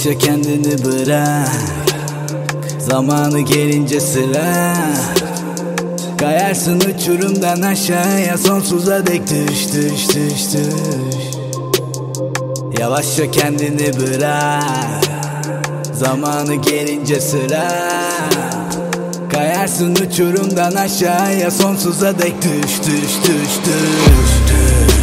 Yavaşça kendini bırak. Zamanı gelince sıra. Kayarsın uçurumdan aşağıya sonsuza dek düş düş düş düş Yavaşça kendini bırak. Zamanı gelince sıra. Kayarsın uçurumdan aşağıya sonsuza dek düş düş düş düş Bir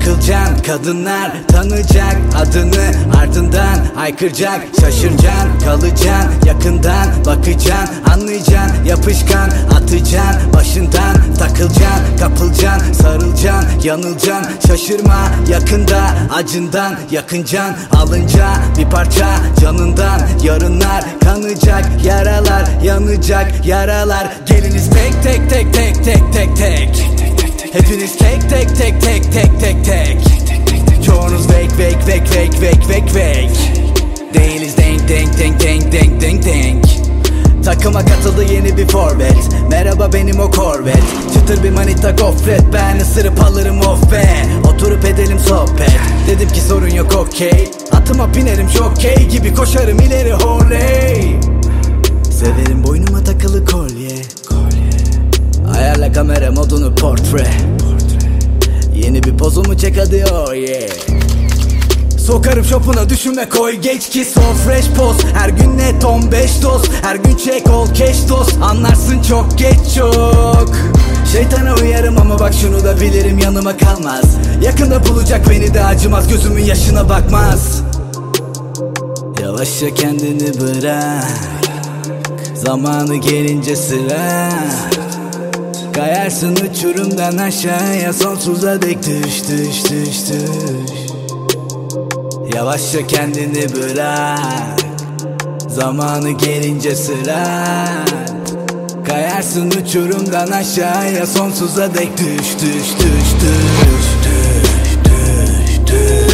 takılacaksın Kadınlar tanıyacak adını ardından haykıracak Şaşıracaksın kalacaksın yakından bakacaksın Anlayacaksın yapışkan atacaksın Başından takılacaksın kapılacaksın Sarılacaksın yanılacaksın Şaşırma yakında acından yakıncan Alınca bir parça canından Yarınlar kanacak yaralar yanacak yaralar Geliniz tek tek tek tek tek tek tek Hepiniz tek tek tek tek tek denk denk denk denk Takıma katıldı yeni bir forvet. Merhaba benim o korvet Çıtır bir manita gofret. Ben ısırıp alırım of be Oturup edelim sohbet. Dedim ki sorun yok okey. Atıma binerim jokey gibi koşarım ileri horley Severim boynuma takılı kolye. Ayarla kamera modunu portre. Yeni bir pozumu çek hadi oh yeah Sokarım şopuna düşünme koy geç ki so fresh post Her gün net 15 doz. Her gün check all cash dost. Anlarsın çok geç çok. Şeytana uyarım ama bak şunu da bilirim yanıma kalmaz. Yakında bulacak beni de acımaz Gözümün yaşına bakmaz. Yavaşça kendini bırak. Zamanı gelince sıra. Kayarsın uçurumdan aşağıya sonsuza dek düş düş düş düş Yavaşça kendini bırak Zamanı gelince sıra Kayarsın uçurumdan aşağıya Sonsuza dek düş düş düş düş Düş düş düş düş.